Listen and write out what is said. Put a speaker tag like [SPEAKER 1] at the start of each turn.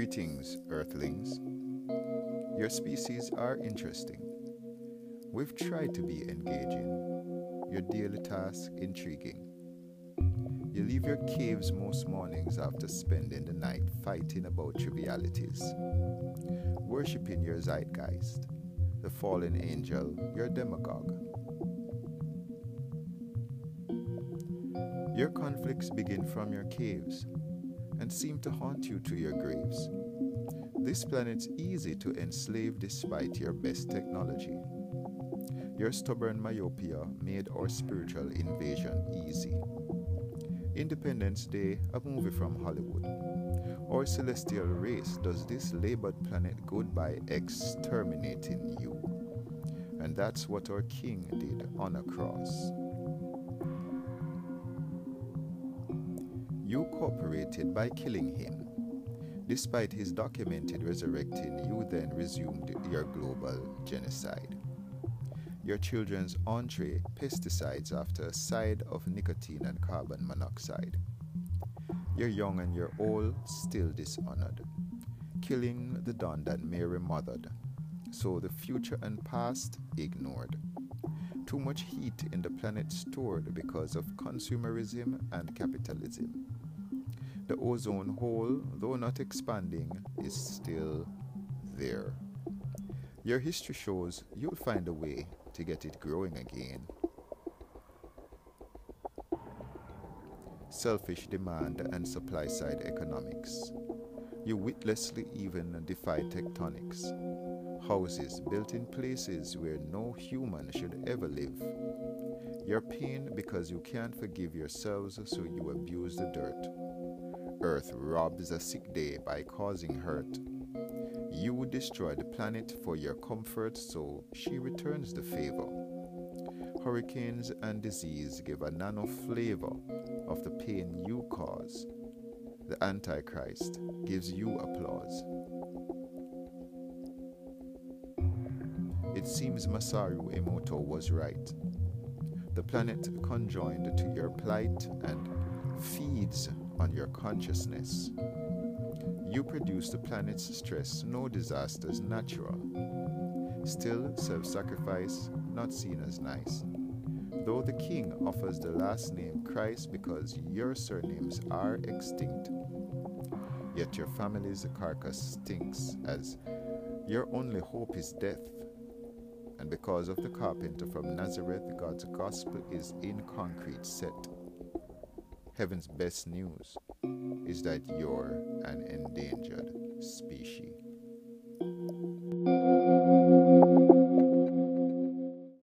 [SPEAKER 1] Greetings, Earthlings. Your species are interesting. We've tried to be engaging, your daily task intriguing. You leave your caves most mornings after spending the night fighting about trivialities, worshipping your zeitgeist, the fallen angel, your demagogue. Your conflicts begin from your caves and seem to haunt you to your graves. This planet's easy to enslave despite your best technology. Your stubborn myopia made our spiritual invasion easy. Independence Day, a movie from Hollywood. Our celestial race does this labored planet good by exterminating you. And that's what our king did on a cross. You cooperated by killing him. Despite his documented resurrecting, you then resumed your global genocide. Your children's entree pesticides after a side of nicotine and carbon monoxide. Your young and your old still dishonored, killing the don that Mary mothered, so the future and past ignored. Too much heat in the planet stored because of consumerism and capitalism. The ozone hole, though not expanding, is still there. Your history shows you'll find a way to get it growing again. Selfish demand and supply side economics. You witlessly even defy tectonics. Houses built in places where no human should ever live. You're pain because you can't forgive yourselves, so you abuse the dirt. Earth robs a sick day by causing hurt. You destroy the planet for your comfort, so she returns the favor. Hurricanes and disease give a nano flavor of the pain you cause. The Antichrist gives you applause. It seems Masaru Emoto was right. The planet conjoined to your plight and feeds on your consciousness. You produce the planet's stress, no disasters natural. Still, self sacrifice not seen as nice. Though the king offers the last name Christ because your surnames are extinct, yet your family's carcass stinks as your only hope is death. And because of the carpenter from Nazareth, God's gospel is in concrete set. Heaven's best news is that you're an endangered species.